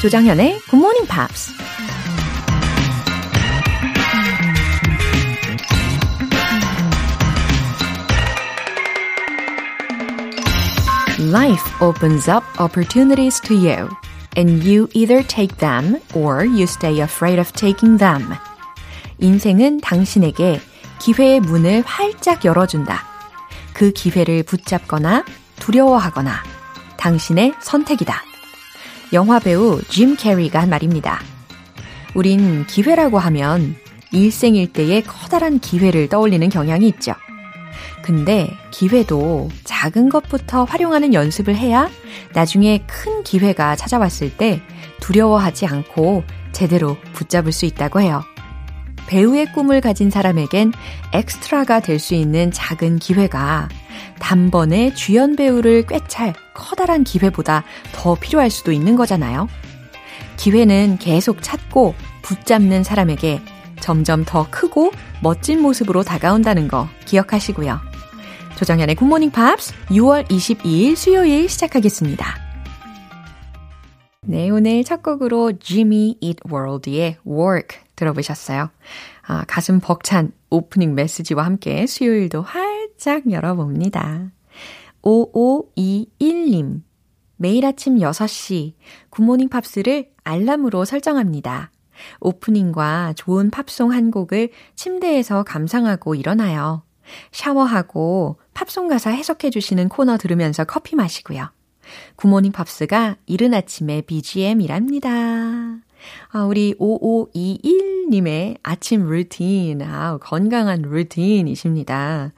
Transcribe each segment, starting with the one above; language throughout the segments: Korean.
조장현의 Good Morning Pops. Life opens up opportunities to you, and you either take them or you stay afraid of taking them. 인생은 당신에게 기회의 문을 활짝 열어준다. 그 기회를 붙잡거나 두려워하거나 당신의 선택이다. 영화 배우 짐 캐리가 한 말입니다. 우린 기회라고 하면 일생일 대의 커다란 기회를 떠올리는 경향이 있죠. 근데 기회도 작은 것부터 활용하는 연습을 해야 나중에 큰 기회가 찾아왔을 때 두려워하지 않고 제대로 붙잡을 수 있다고 해요. 배우의 꿈을 가진 사람에겐 엑스트라가 될 수 있는 작은 기회가 단번에 주연 배우를 꿰찰 커다란 기회보다 더 필요할 수도 있는 거잖아요. 기회는 계속 찾고 붙잡는 사람에게 점점 더 크고 멋진 모습으로 다가온다는 거 기억하시고요. 조정현의 굿모닝 팝스 6월 22일 수요일 시작하겠습니다. 네, 오늘 첫 곡으로 Jimmy Eat World의 Work 들어보셨어요. 아, 가슴 벅찬 오프닝 메시지와 함께 수요일도 활짝 열어봅니다. 5521님. 매일 아침 6시 굿모닝 팝스를 알람으로 설정합니다. 오프닝과 좋은 팝송 한 곡을 침대에서 감상하고 일어나요. 샤워하고 팝송 가사 해석해 주시는 코너 들으면서 커피 마시고요. 굿모닝 팝스가 이른 아침의 BGM이랍니다. 아, 우리 5521 님의 아침 루틴, 아, 건강한 루틴이십니다.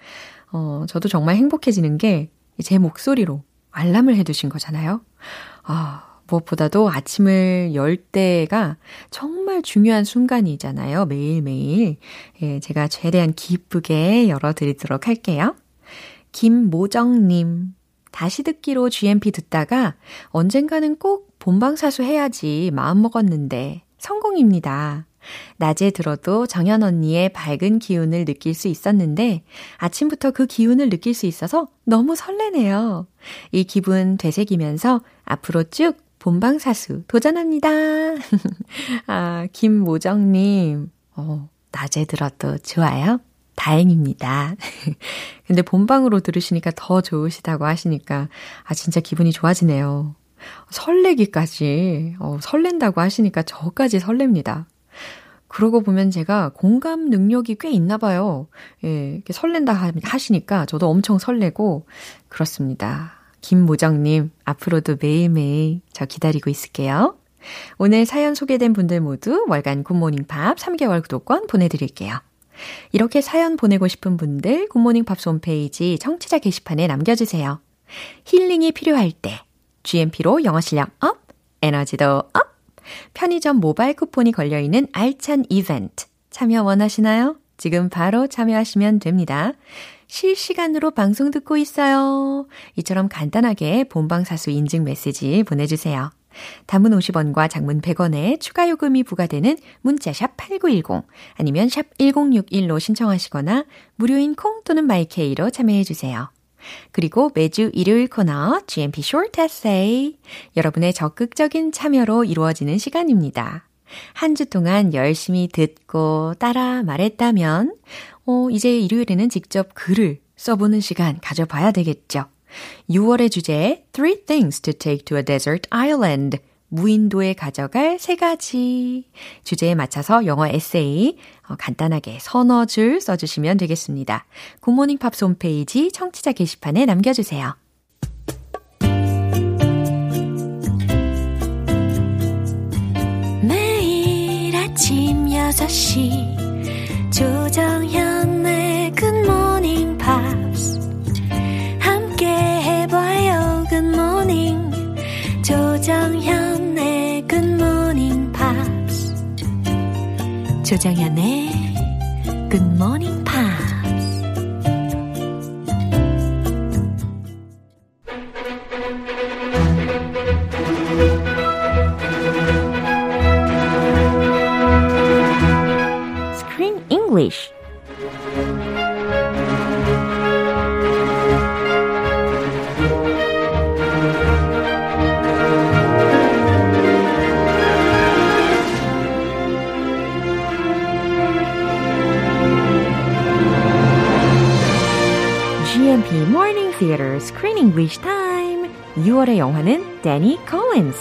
어, 저도 정말 행복해지는 게 제 목소리로 알람을 해 두신 거잖아요. 아, 무엇보다도 아침을 열 때가 정말 중요한 순간이잖아요. 매일매일. 예, 제가 최대한 기쁘게 열어드리도록 할게요. 김모정님. 다시 듣기로 GMP 듣다가 언젠가는 꼭 본방사수 해야지 마음먹었는데 성공입니다. 낮에 들어도 정연 언니의 밝은 기운을 느낄 수 있었는데 아침부터 그 기운을 느낄 수 있어서 너무 설레네요. 이 기분 되새기면서 앞으로 쭉 본방사수 도전합니다. 아, 김모정님. 어, 낮에 들어도 좋아요? 다행입니다. 근데 본방으로 들으시니까 더 좋으시다고 하시니까, 아, 진짜 기분이 좋아지네요. 설레기까지, 어, 설렌다고 하시니까 저까지 설렙니다. 그러고 보면 제가 공감 능력이 꽤 있나 봐요. 예, 이렇게 설렌다 하시니까 저도 엄청 설레고, 그렇습니다. 김모정님, 앞으로도 매일매일 저 기다리고 있을게요. 오늘 사연 소개된 분들 모두 월간 굿모닝 팝 3개월 구독권 보내드릴게요. 이렇게 사연 보내고 싶은 분들 굿모닝 팝스 홈페이지 청취자 게시판에 남겨주세요. 힐링이 필요할 때 GMP로 영어 실력 up, 에너지도 up! 편의점 모바일 쿠폰이 걸려있는 알찬 이벤트 참여 원하시나요? 지금 바로 참여하시면 됩니다. 실시간으로 방송 듣고 있어요. 이처럼 간단하게 본방사수 인증 메시지 보내주세요. 단문 50원과 장문 100원에 추가 요금이 부과되는 문자 샵 8910 아니면 샵 1061로 신청하시거나 무료인 콩 또는 마이케이로 참여해 주세요. 그리고 매주 일요일 코너 GMP Short Essay 여러분의 적극적인 참여로 이루어지는 시간입니다. 한 주 동안 열심히 듣고 따라 말했다면 어, 이제 일요일에는 직접 글을 써보는 시간 가져봐야 되겠죠. 6월의 주제 Three things to take to a desert island 무인도에 가져갈 세 가지 주제에 맞춰서 영어 에세이 어, 간단하게 서너 줄 써주시면 되겠습니다. 굿모닝 팝스 홈페이지 청취자 게시판에 남겨주세요. 매일 아침 6시 조정현의 굿모닝 팝스 함께 해봐요 굿모닝 조정현 조정현의 Good Morning 6월의 영화는 Danny Collins.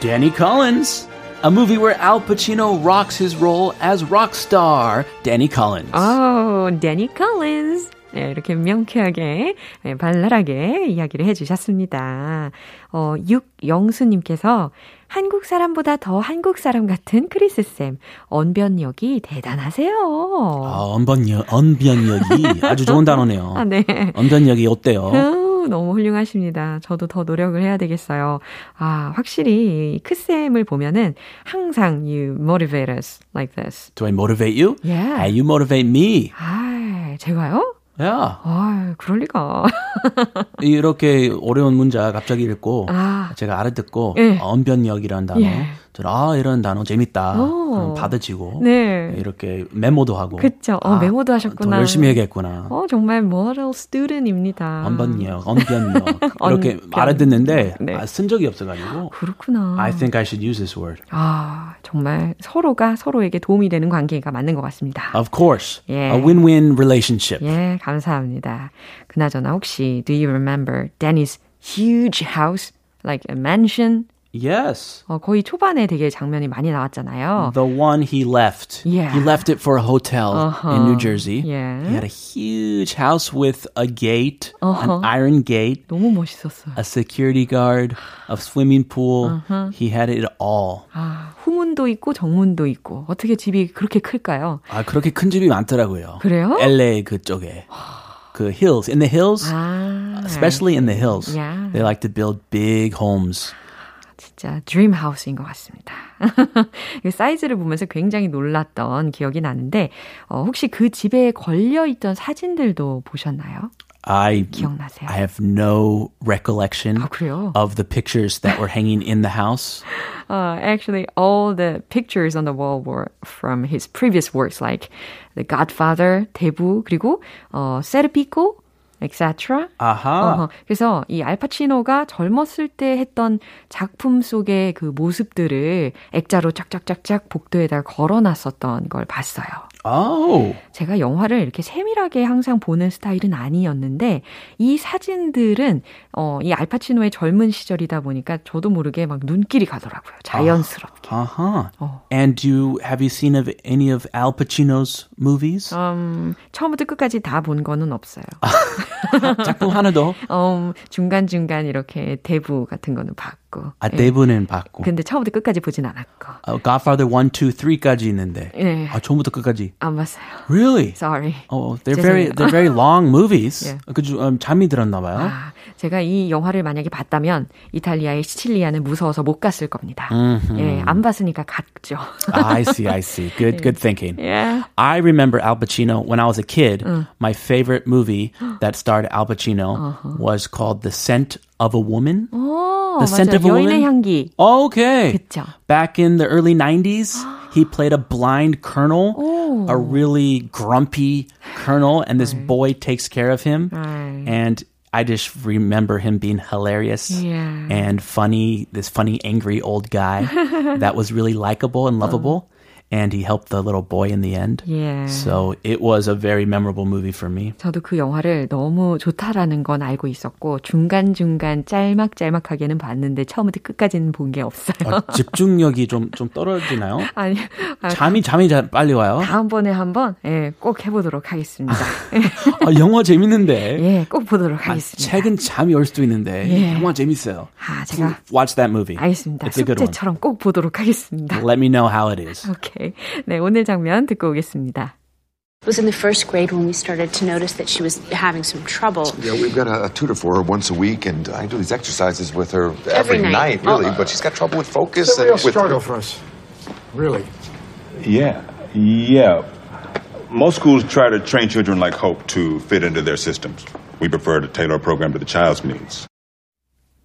Danny Collins. A movie where Al Pacino rocks his role as rock star Danny Collins. Oh, Danny Collins. 네, 이렇게 명쾌하게, 네, 발랄하게 이야기를 해주셨습니다. 어, 육영수님께서 한국 사람보다 더 한국 사람 같은 크리스 쌤, 언변력이 대단하세요. 아, 언변력, 언변력이 아주 좋은 단어네요. 아, 네. 언변력이 어때요? 어, 너무 훌륭하십니다. 저도 더 노력을 해야 되겠어요. 아, 확실히 크쌤을 보면은 항상 you motivate us like this. Do I motivate you? Yeah. Hey, you motivate me. 아, 제가요? Yeah. 아, 그럴 리가. 이렇게 어려운 문자 갑자기 읽고 아. 제가 알아듣고 예. 언변력이라는 단어, 예. 저는 아 이런 단어 재밌다 오. 받아지고 네. 이렇게 메모도 하고 그쵸. 어, 아, 메모도 하셨구나. 더 열심히 해야겠구나. 어, 정말 모델 스튜던입니다. 언변력, 언변력 이렇게. 알아듣는데 네. 아, 쓴 적이 없어가지고 그렇구나. I think I should use this word. 아, 정말 서로가 서로에게 도움이 되는 관계가 맞는 것 같습니다. Of course, 예. a win-win relationship. 예, 감사합니다. 그나저나 혹시 do you remember Danny's huge house like a mansion? Yes. 어, 거의 초반에 되게 장면이 많이 나왔잖아요. The one he left. Yeah. He left it for a hotel Uh-huh. in New Jersey. Yeah. He had a huge house with a gate, Uh-huh. an iron gate, 너무 멋있었어요. a security guard, a swimming pool. Uh-huh. He had it all. 아, 후문도 있고 정문도 있고 어떻게 집이 그렇게 클까요? 아, 그렇게 큰 집이 많더라고요. 그래요? LA 그쪽에. 그 hills, in the hills, 아, especially in the hills. Yeah. They like to build big homes. 진짜 드림 하우스인 것 같습니다. 그 사이즈를 보면서 굉장히 놀랐던 기억이 나는데 어, 혹시 그 집에 걸려 있던 사진들도 보셨나요? I 기억나세요? I have no recollection 아, of the pictures that were hanging in the house. Uh, actually, all the pictures on the wall were from his previous works, like The Godfather, 대부, 그리고 어, 세르피코, etc. 아하. 어허, 그래서 이 알파치노가 젊었을 때 했던 작품 속의 그 모습들을 액자로 쫙쫙쫙쫙 복도에다 걸어놨었던 걸 봤어요. Oh. 제가 영화를 이렇게 세밀하게 항상 보는 스타일은 아니었는데 이 사진들은 어, 이 알파치노의 젊은 시절이다 보니까 저도 모르게 막 눈길이 가더라고요. 자연스럽게. Uh-huh. 어. And do have you seen of any of Al Pacino's movies? 음, 처음부터 끝까지 다 본 거는 없어요. 작품 하나도 음, 중간 중간 이렇게 대부 같은 거는 봤고. 아, 예. 대부는 봤고. 근데 처음부터 끝까지 보진 않았고. 어, Godfather 1, 2, 3까지 있는데. 네. 아, 처음부터 끝까지. 안 봤어요. Really? Sorry. Oh, they're very 죄송해요. they're very long movies. 예. 그중 음, 잠이 들었나 봐요. 아, 제가 이 영화를 만약에 봤다면 이탈리아의 시칠리아는 무서워서 못 갔을 겁니다. 예, 안 봤으니까 갔죠. I see, I see. Good, good thinking. 예. I remember Al Pacino when I was a kid. My favorite movie that starred Al Pacino was called The Scent of a Woman. 오, The Scent 맞아요. of a 여인의 Woman? 향기. Okay. 그쵸. Back in the early 90s, he played a blind colonel, a really grumpy colonel, and this boy takes care of him. Right. And I just remember him being hilarious Yeah. and funny, this funny, angry old guy that was really likable and lovable. And he helped the little boy in the end. 예. So it was a very memorable movie for me. 저도 그 영화를 너무 좋다라는 건 알고 있었고 중간중간 짤막짤막하게는 봤는데 처음부터 끝까지는 본 게 없어요. 어, 집중력이 좀, 좀 떨어지나요? 아니, 아, 잠이, 잠이 잘 빨리 와요? 다음번에 한번 예, 꼭 해보도록 하겠습니다. 아, 영화 재밌는데. 예, 꼭 보도록 아, 하겠습니다. 책은 잠이 올 수도 있는데 예. 영화 재밌어요. 아, 제가 Watch that movie. 알겠습니다. It's. 숙제처럼 꼭 보도록 하겠습니다. Let me know how it is. 오 케이. 네, 오늘 장면 듣고 오겠습니다. It was in the first grade when we started to notice that she was having some trouble. Yeah, we've got a, a tutor for her once a week, and I do these exercises with her Every every, night. night, really. but she's got trouble with focus It's a and real with struggle for us. Really. Yeah, yeah. Most schools try to train children like Hope to fit into their systems. We prefer to tailor a program to the child's needs.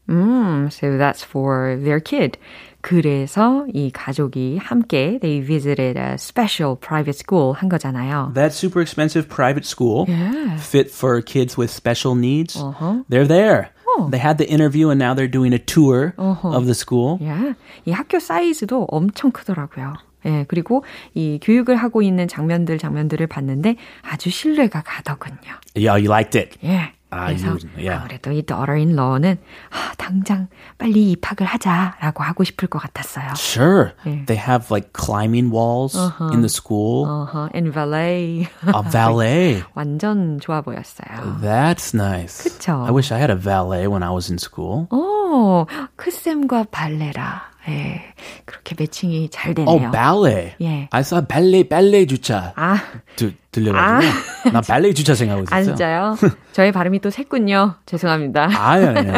음, so that's for their kid. 그래서 이 가족이 함께 they visited a special private school 한 거잖아요. That super expensive private school Yeah. fit for kids with special needs. Uh-huh. They're there. Oh. They had the interview and now they're doing a tour of the school. 예, 이 학교 사이즈도 엄청 크더라고요. 예, 그리고 이 교육을 하고 있는 장면들, 장면들을 봤는데 아주 신뢰가 가더군요. Yeah, you liked it. 예. 아, 그래서 yeah. 아무래도 이 daughter-in-law는 아, 당장 빨리 입학을 하자라고 하고 싶을 것 같았어요. Sure. Yeah. They have like climbing walls in the school. 어허, and valet. A valet. 완전 좋아 보였어요. That's nice. 그쵸? I wish I had a valet when I was in school. 오, 크쌤과 발레라. 예, 그렇게 매칭이 잘 되네요. ballet. 예. I saw ballet, ballet 주차. 아, 들, 들려가지고. 나 발레 주차 생각하고 아, 있었어요. 진짜요? 저의 발음이 또 샜군요. 죄송합니다. 아유, 아니요.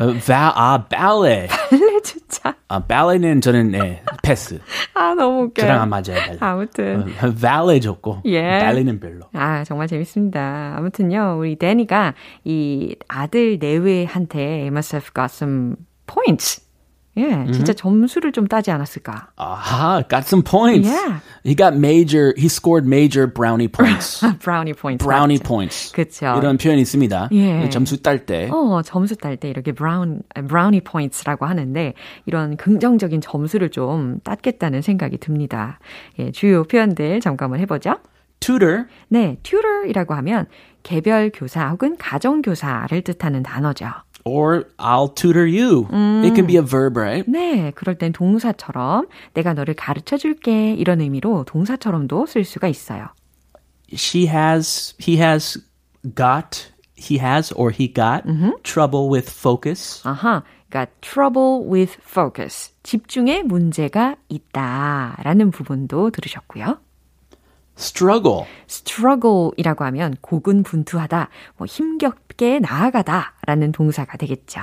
어, 바, 아, ballet. 발레 주차. 아, ballet는 저는, 네, 패스. 아, 너무 웃겨요. 저랑 안 맞아요, ballet. 아무튼. 어, ballet 좋고, 예. ballet는 별로. 아, 정말 재밌습니다. 아무튼요, 우리 데니가 이 아들 내외한테 must have got some points. 예, 진짜 점수를 좀 따지 않았을까. Aha, got some points. Yeah. He got major, he scored major brownie points. 브라우니 포인트. brownie 맞죠? points. 그쵸. 이런 표현이 있습니다. 예. 점수 딸 때. 어, 점수 딸 때 이렇게 brown, brownie point라고 하는데 이런 긍정적인 점수를 좀 땄겠다는 생각이 듭니다. 예, 주요 표현들 잠깐만 해보죠. tutor, 네, tutor이라고 하면 개별 교사 혹은 가정 교사를 뜻하는 단어죠. Or I'll tutor you. It can be a verb, right? 네, 그럴 땐 동사처럼 내가 너를 가르쳐 줄게 이런 의미로 동사처럼도 쓸 수가 있어요. She has, he has got, he has or he got trouble with focus. 아하, 그러니까 trouble with focus. 집중에 문제가 있다라는 부분도 들으셨고요. struggle. struggle이라고 하면 고군분투하다, 뭐 힘겹 게 나아가다라는 동사가 되겠죠.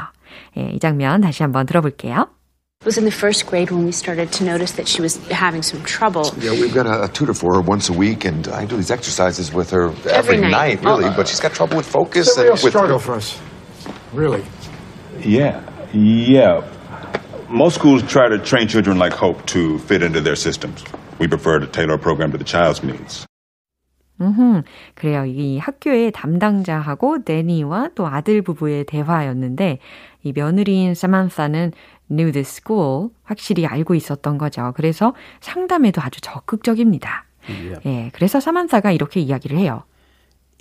예, 이 장면 다시 한번 들어볼게요. It was in the first grade when we started to notice that she was having some trouble. Yeah, we've got a, a tutor for her once a week, and I do these exercises with her every, Every night. really. But she's got trouble with focus It's a and real with struggle for us. Really. Yeah, yeah. Most schools try to train children like Hope to fit into their systems. We prefer to tailor a program to the child's needs. 음, 그래요. 이 학교의 담당자하고 데니와 또 아들 부부의 대화였는데 이 며느리인 사만사는 knew the school 확실히 알고 있었던 거죠. 그래서 상담에도 아주 적극적입니다. 예, 그래서 사만사가 이렇게 이야기를 해요.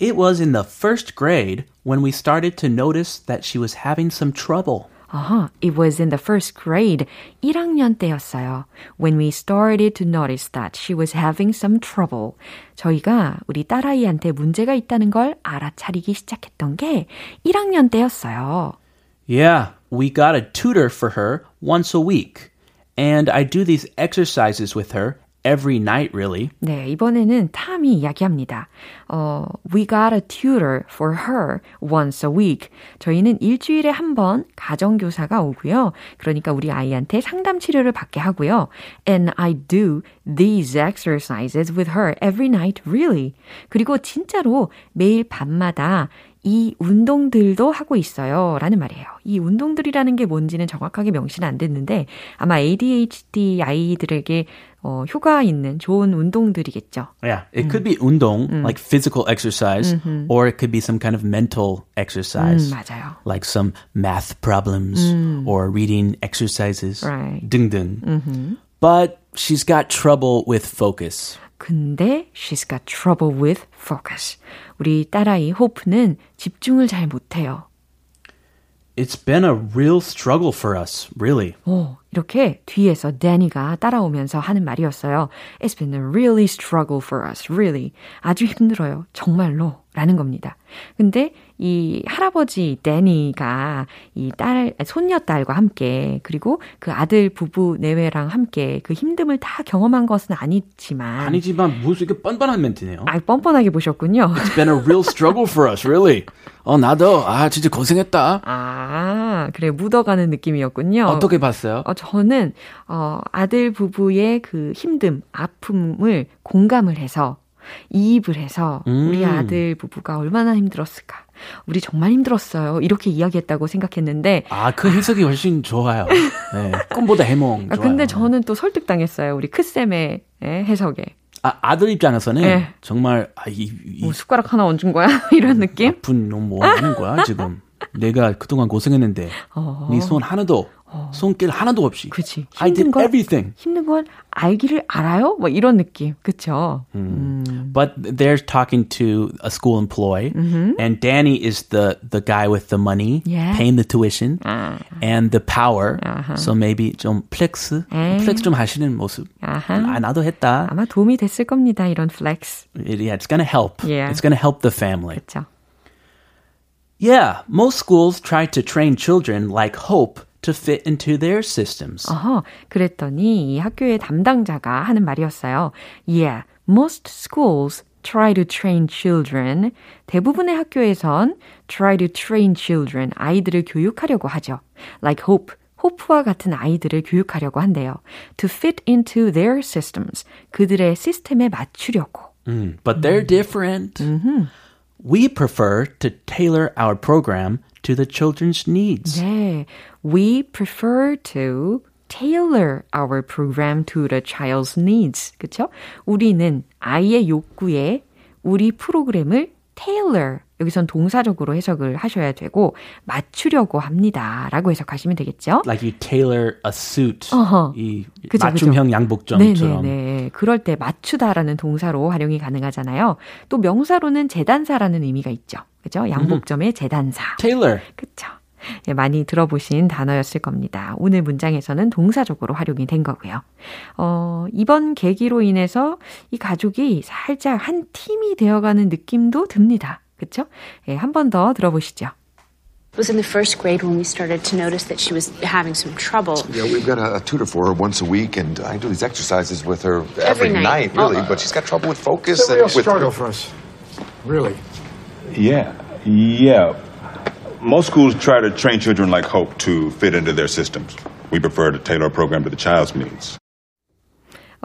It was in the first grade when we started to notice that she was having some trouble. 아하, it was in the first grade. 1학년 때였어요. When we started to notice that she was having some trouble. 저희가 우리 딸아이한테 문제가 있다는 걸 알아차리기 시작했던 게 1학년 때였어요. Yeah, we got a tutor for her once a week. And I do these exercises with her every night, really. 네, 이번에는 탐이 이야기합니다. 어, we got a tutor for her once a week. 저희는 일주일에 한 번 가정교사가 오고요. 그러니까 우리 아이한테 상담 치료를 받게 하고요. And I do these exercises with her every night, really. 그리고 진짜로 매일 밤마다 이 운동들도 하고 있어요. 라는 말이에요. 이 운동들이라는 게 뭔지는 정확하게 명시는 안 됐는데 아마 ADHD 아이들에게 어, 효과 있는 좋은 운동들이겠죠. Yeah, it could be 운동, like physical exercise, or it could be some kind of mental exercise. 음, 맞아요. Like some math problems or reading exercises. Right. 등등. But she's got trouble with focus. 근데 she's got trouble with focus. 우리 딸아이 호프는 집중을 잘 못해요. It's been a real struggle for us, really. 오, 이렇게 뒤에서 데니가 따라오면서 하는 말이었어요. It's been a really struggle for us, really. 아주 힘들어요. 정말로. 라는 겁니다. 근데 이 할아버지 데니가 이 딸, 손녀 딸과 함께 그리고 그 아들 부부 내외랑 함께 그 힘듦을 다 경험한 것은 아니지만 아니지만 무슨 이렇게 뻔뻔한 멘트네요. 아, 뻔뻔하게 보셨군요. It's been a real struggle for us, really. 어, 나도, 아, 진짜 고생했다. 아, 그래, 묻어가는 느낌이었군요. 어떻게 봤어요? 어, 저는, 어, 아들 부부의 그 힘듦, 아픔을 공감을 해서, 이입을 해서, 우리 아들 부부가 얼마나 힘들었을까. 우리 정말 힘들었어요. 이렇게 이야기했다고 생각했는데, 아, 그 해석이 훨씬 좋아요. 네, 꿈보다 해몽 아, 좋아요. 근데 저는 또 설득당했어요. 우리 크쌤의 예, 해석에. 아, 아들 입장에서는 네. 정말 아, 이, 이 뭐 숟가락 하나 얹은 거야? 이런 느낌? 아픈 놈뭐 하는 거야 지금? 내가 그동안 고생했는데 네손 하나도 손길 하나도 없이 그치. I did 힘든 걸- everything. 힘든 걸 알기를 알아요? 뭐 이런 느낌. 그쵸? 음. but they're talking to a school employee, and Danny is the the guy with the money, Yeah. paying the tuition, and the power. So maybe 좀 플렉스, 플렉스 좀 하시는 모습. 아 나도 했다. 아마 도움이 됐을 겁니다. 이런 플렉스. It- yeah, it's gonna help. Yeah. It's gonna help the family. 그렇죠. Yeah, most schools try to train children like Hope to fit into their systems. 어허, 그랬더니 이 학교의 담당자가 하는 말이었어요. Yeah, most schools try to train children. 대부분의 학교에선 try to train children. 아이들을 교육하려고 하죠. Like Hope. 호프와 같은 아이들을 교육하려고 한대요. To fit into their systems. 그들의 시스템에 맞추려고. Mm, but they're different. We prefer to tailor our program to the children's needs. 네. We prefer to tailor our program to the child's needs. 그쵸? 우리는 아이의 욕구에 우리 프로그램을 tailor. 여기선 동사적으로 해석을 하셔야 되고, 맞추려고 합니다. 라고 해석하시면 되겠죠? Like you tailor a suit. 어허. 이 그죠, 맞춤형 그죠. 양복점처럼. 네네네. 그럴 때 맞추다라는 동사로 활용이 가능하잖아요. 또 명사로는 재단사라는 의미가 있죠. 그죠? 양복점의 재단사. Tailor. 그쵸. 예, 많이 들어보신 단어였을 겁니다. 오늘 문장에서는 동사적으로 활용이 된 거고요. 어, 이번 계기로 인해서 이 가족이 살짝 한 팀이 되어가는 느낌도 듭니다. 그쵸? 예, 한 번 더 들어보시죠. It was in the first grade when we started to notice that she was having some trouble. Yeah, we've got a, a tutor for her once a week, and I do these exercises with her Every every, night. night, really. But she's got trouble with focus It's a real and with struggle for us. Really. Yeah, yeah. Most schools try to train children like Hope to fit into their systems. We prefer to tailor a program to the child's needs.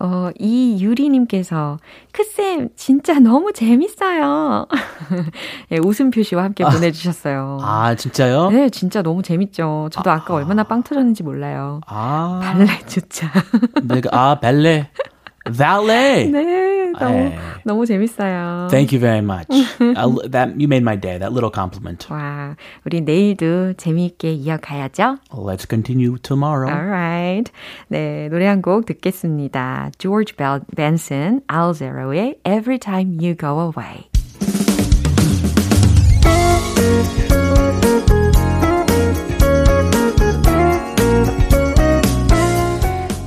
어, 이 유리님께서, 크쌤, 진짜 너무 재밌어요. 예, 웃음 표시와 함께 보내주셨어요. 아, 진짜요? 네, 진짜 너무 재밌죠. 저도 아 까 얼마나 빵 터졌는지 몰라요. 아, 발레 주차. 내가 아, 발레. Valet. 네, 너무, 에이. 너무 재밌어요. Thank you very much. I, that you made my day. That little compliment. 와, 우리 내일도 재미있게 이어가야죠. Let's continue tomorrow. Alright. 네, 노래 한 곡 듣겠습니다. George Bel- Benson, Al Zero의 Every Time You Go Away.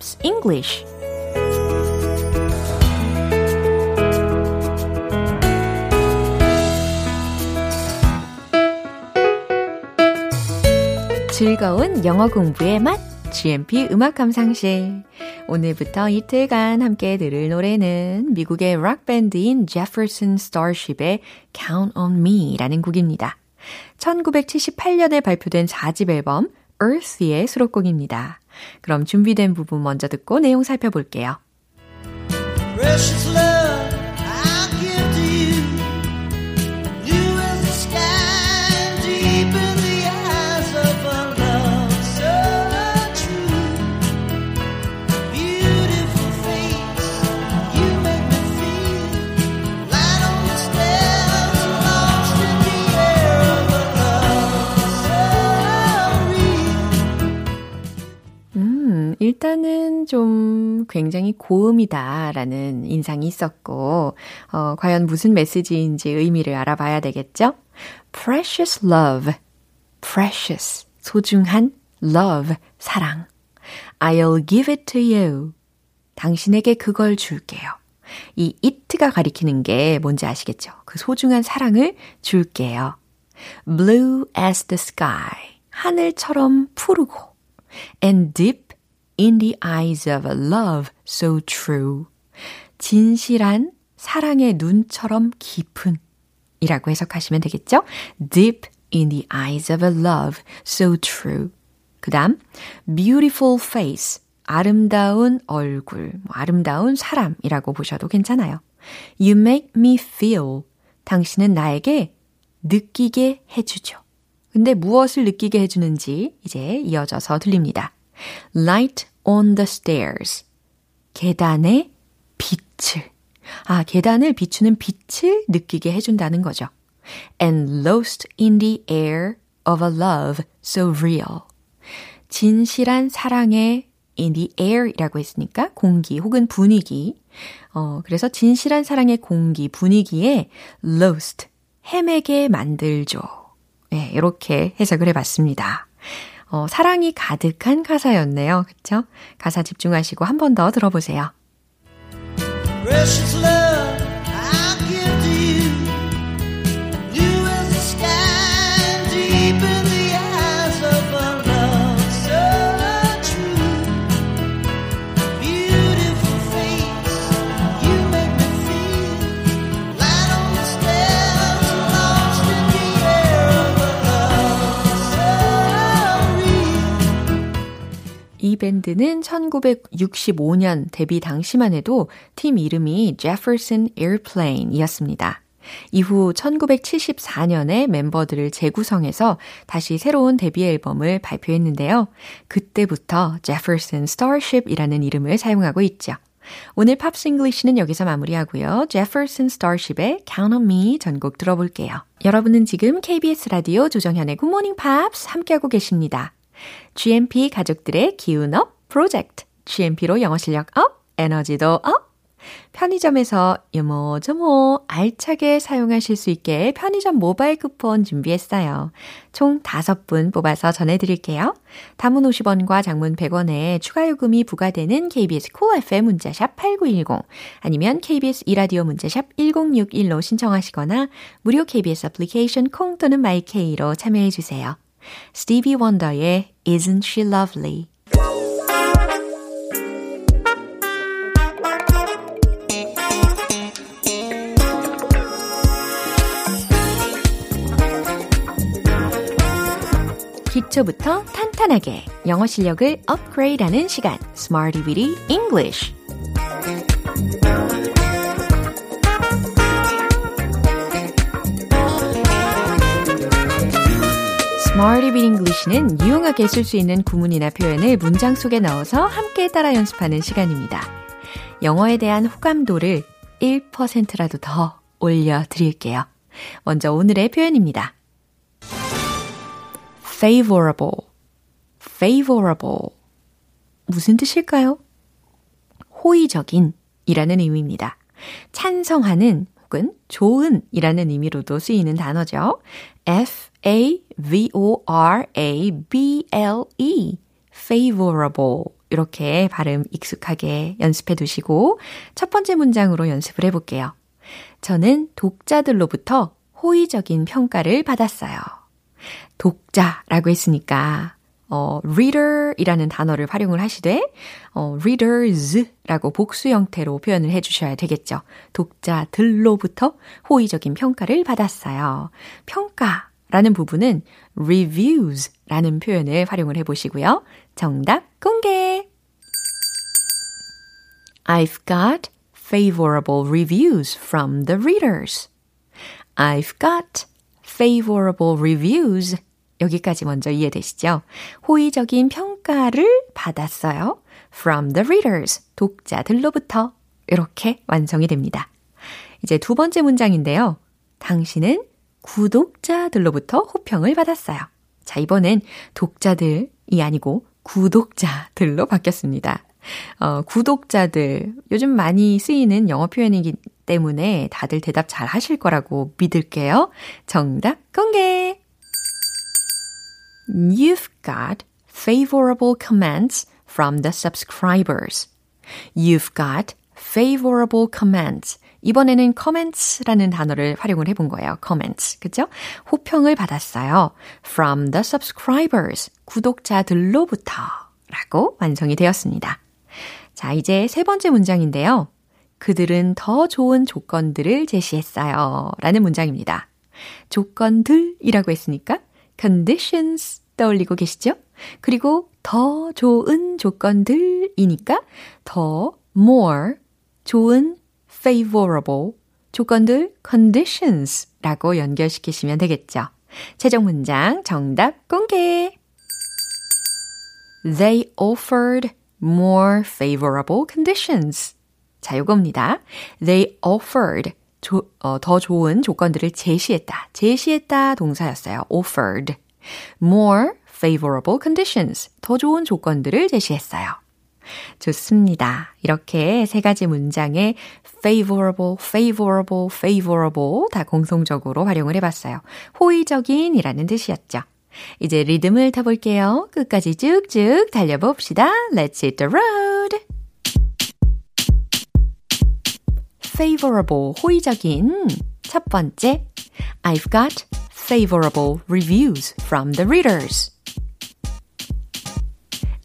Pops English 즐거운 영어 공부의 맛 GMP 음악 감상실 오늘부터 이틀간 함께 들을 노래는 미국의 락 밴드인 Jefferson Starship의 Count on Me라는 곡입니다. 1978년에 발표된 4집 앨범 Earth의 수록곡입니다. 그럼 준비된 부분 먼저 듣고 내용 살펴볼게요. 굉장히 고음이다라는 인상이 있었고, 어, 과연 무슨 메시지인지 의미를 알아봐야 되겠죠? Precious love, precious, 소중한 love, 사랑. I'll give it to you. 당신에게 그걸 줄게요. 이 it가 가리키는 게 뭔지 아시겠죠? 그 소중한 사랑을 줄게요. Blue as the sky. 하늘처럼 푸르고. And deep in the eyes of a love so true. 진실한 사랑의 눈처럼 깊은 이라고 해석하시면 되겠죠? Deep in the eyes of a love so true. 그 다음, beautiful face. 아름다운 얼굴, 뭐 아름다운 사람이라고 보셔도 괜찮아요. You make me feel. 당신은 나에게 느끼게 해주죠. 근데 무엇을 느끼게 해주는지 이제 이어져서 들립니다. Light on the stairs. 계단의 빛을. 아, 계단을 비추는 빛을 느끼게 해준다는 거죠. And lost in the air of a love so real. 진실한 사랑의 in the air이라고 했으니까 공기 혹은 분위기. 어, 그래서 진실한 사랑의 공기, 분위기에 lost, 헤매게 만들죠. 예, 이렇게 해석을 해봤습니다. 어, 사랑이 가득한 가사였네요. 그쵸? 가사 집중하시고 한 번 더 들어보세요. Precious love, 밴드는 1965년 데뷔 당시만 해도 팀 이름이 Jefferson Airplane이었습니다. 이후 1974년에 멤버들을 재구성해서 다시 새로운 데뷔 앨범을 발표했는데요. 그때부터 Jefferson Starship이라는 이름을 사용하고 있죠. 오늘 Pops English는 여기서 마무리하고요. Jefferson Starship의 Count on Me 전곡 들어볼게요. 여러분은 지금 KBS 라디오 조정현의 Good Morning Pops 함께하고 계십니다. GMP 가족들의 기운 up 프로젝트. GMP로 영어 실력 up, 에너지도 up. 편의점에서 요모저모 알차게 사용하실 수 있게 편의점 모바일 쿠폰 준비했어요. 총 5분 뽑아서 전해드릴게요. 단문 50원과 장문 100원에 추가 요금이 부과되는 KBS Cool FM 문자샵 8910 아니면 KBS 이라디오 문자샵 1061로 신청하시거나 무료 KBS 애플리케이션 콩 또는 마이케이로 참여해주세요. 스티비 원더의 Isn't She Lovely 기초부터 탄탄하게 영어 실력을 업그레이드하는 시간 Smarty Weedy English Smarty Bit English는 유용하게 쓸 수 있는 구문이나 표현을 문장 속에 넣어서 함께 따라 연습하는 시간입니다. 영어에 대한 호감도를 1%라도 더 올려드릴게요. 먼저 오늘의 표현입니다. favorable, favorable. 무슨 뜻일까요? 호의적인 이라는 의미입니다. 찬성하는 혹은 좋은 이라는 의미로도 쓰이는 단어죠. F-A-V-O-R-A-B-L-E, favorable. 이렇게 발음 익숙하게 연습해 두시고 첫 번째 문장으로 연습을 해 볼게요. 저는 독자들로부터 호의적인 평가를 받았어요. 독자라고 했으니까 어, reader이라는 단어를 활용을 하시되 어, readers라고 복수 형태로 표현을 해주셔야 되겠죠. 독자들로부터 호의적인 평가를 받았어요. 평가라는 부분은 reviews라는 표현을 활용을 해보시고요. 정답 공개! I've got favorable reviews from the readers. I've got favorable reviews 여기까지 먼저 이해되시죠? 호의적인 평가를 받았어요. from the readers, 독자들로부터. 이렇게 완성이 됩니다. 이제 두 번째 문장인데요. 당신은 구독자들로부터 호평을 받았어요. 자, 이번엔 독자들이 아니고 구독자들로 바뀌었습니다. 어, 구독자들, 요즘 많이 쓰이는 영어 표현이기 때문에 다들 대답 잘 하실 거라고 믿을게요. 정답 공개! You've got favorable comments from the subscribers. You've got favorable comments. 이번에는 comments라는 단어를 활용을 해본 거예요. comments. 그죠? 호평을 받았어요. from the subscribers. 구독자들로부터. 라고 완성이 되었습니다. 자, 이제 세 번째 문장인데요. 그들은 더 좋은 조건들을 제시했어요. 라는 문장입니다. 조건들이라고 했으니까 conditions 떠올리고 계시죠? 그리고 더 좋은 조건들이니까 더 more 좋은 favorable, 조건들 conditions 라고 연결시키시면 되겠죠. 최종 문장 정답 공개! They offered more favorable conditions. 자, 요겁니다. They offered 조, 어, 더 좋은 조건들을 제시했다. 제시했다 동사였어요. offered. more favorable conditions. 더 좋은 조건들을 제시했어요. 좋습니다. 이렇게 세 가지 문장에 favorable, favorable, favorable 다 공통적으로 활용을 해봤어요. 호의적인 이라는 뜻이었죠. 이제 리듬을 타볼게요. 끝까지 쭉쭉 달려봅시다. Let's hit the road! favorable, 호의적인. 첫 번째, I've got favorable reviews from the readers.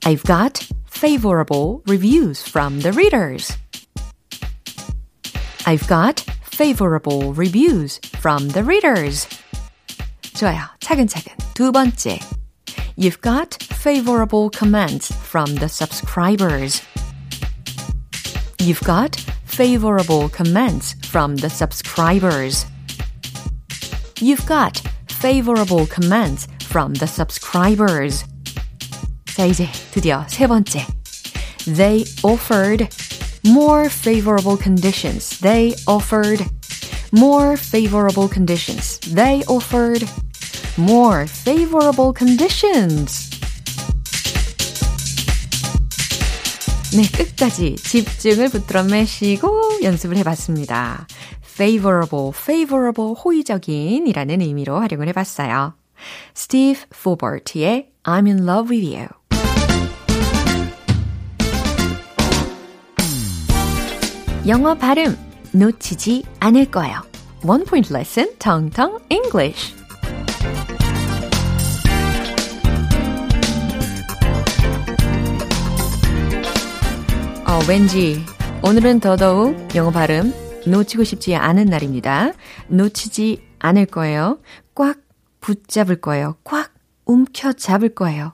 I've got favorable reviews from the readers. I've got favorable reviews from the readers. 좋아요. 차근차근. 두 번째. You've got favorable comments from the subscribers. You've got favorable comments from the subscribers. You've got favorable comments from the subscribers. 자, 이제 드디어 세 번째. They offered more favorable conditions. They offered more favorable conditions. They offered more favorable conditions. 네, 끝까지 집중을 붙들어 매시고 연습을 해봤습니다. favorable, favorable, 호의적인 이라는 의미로 활용을 해봤어요. Steve Fobert의 I'm in love with you. 영어 발음 놓치지 않을 거예요. One point lesson, 텅텅 English. 어, 왠지 오늘은 더더욱 영어 발음 놓치고 싶지 않은 날입니다. 놓치지 않을 거예요. 꽉 붙잡을 거예요. 꽉 움켜잡을 거예요.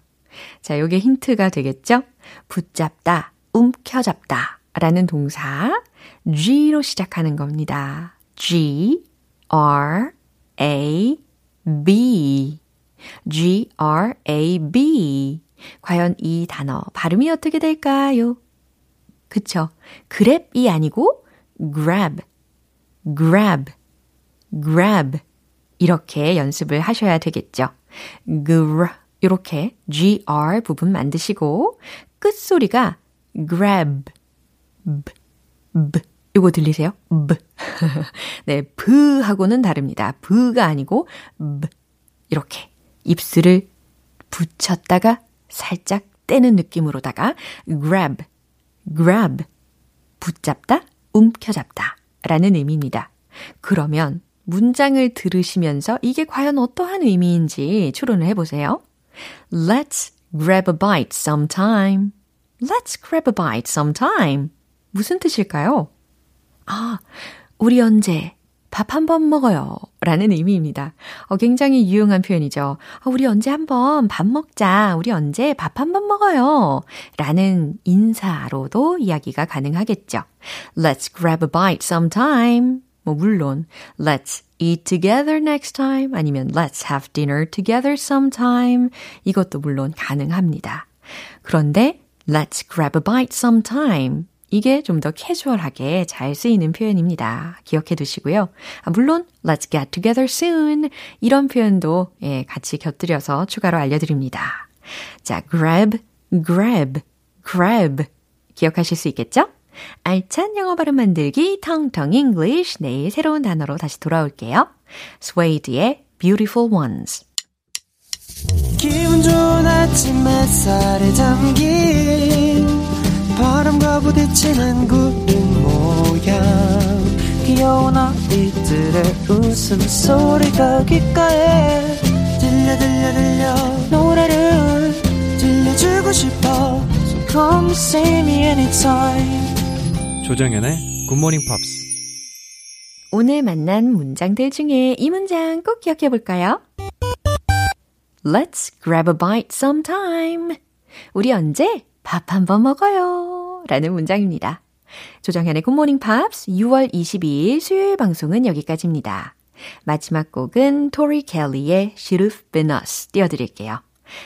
자, 요게 힌트가 되겠죠? 붙잡다, 움켜잡다 라는 동사 G로 시작하는 겁니다. G, R, A, B. G, R, A, B. 과연 이 단어 발음이 어떻게 될까요? 그쵸. grab이 아니고 grab, grab, grab. 이렇게 연습을 하셔야 되겠죠. gr, 이렇게 gr 부분 만드시고, 끝소리가 grab, b, b. 이거 들리세요? b. 네, 브하고는 다릅니다. 브가 아니고, b. 이렇게 입술을 붙였다가 살짝 떼는 느낌으로다가 grab, grab, 붙잡다, 움켜잡다 라는 의미입니다. 그러면 문장을 들으시면서 이게 과연 어떠한 의미인지 추론을 해보세요. Let's grab a bite sometime. Let's grab a bite sometime. 무슨 뜻일까요? 아, 우리 언제 밥 한 번 먹어요. 라는 의미입니다. 어, 굉장히 유용한 표현이죠. 어, 우리 언제 한번 밥 먹자. 우리 언제 밥 한 번 먹어요. 라는 인사로도 이야기가 가능하겠죠. Let's grab a bite sometime. 뭐, 물론, let's eat together next time. 아니면 let's have dinner together sometime. 이것도 물론 가능합니다. 그런데, let's grab a bite sometime. 이게 좀 더 캐주얼하게 잘 쓰이는 표현입니다. 기억해 두시고요. 아, 물론 let's get together soon 이런 표현도 예, 같이 곁들여서 추가로 알려드립니다. 자, grab, grab, grab 기억하실 수 있겠죠? 알찬 영어 발음 만들기 텅텅 English 내일 새로운 단어로 다시 돌아올게요. 스웨이드의 Beautiful Ones 기분 좋은 아침 햇살에 담긴 바람과 부딪히는 구름 모양. 귀여운 아이들의 웃음소리가 귓가에 들려 들려 들려. 노래를 들려주고 싶어. So come see me anytime. 조정연의 굿모닝 팝스 오늘 만난 문장들 중에 이 문장 꼭 기억해 볼까요? Let's grab a bite sometime. 우리 언제 밥 한번 먹어요. 라는 문장입니다. 조정현의 굿모닝 팝스 6월 22일 수요일 방송은 여기까지입니다. 마지막 곡은 토리 켈리의 Been Us 띄워드릴게요.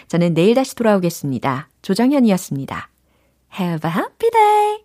저는 내일 다시 돌아오겠습니다. 조정현이었습니다. Have a happy day!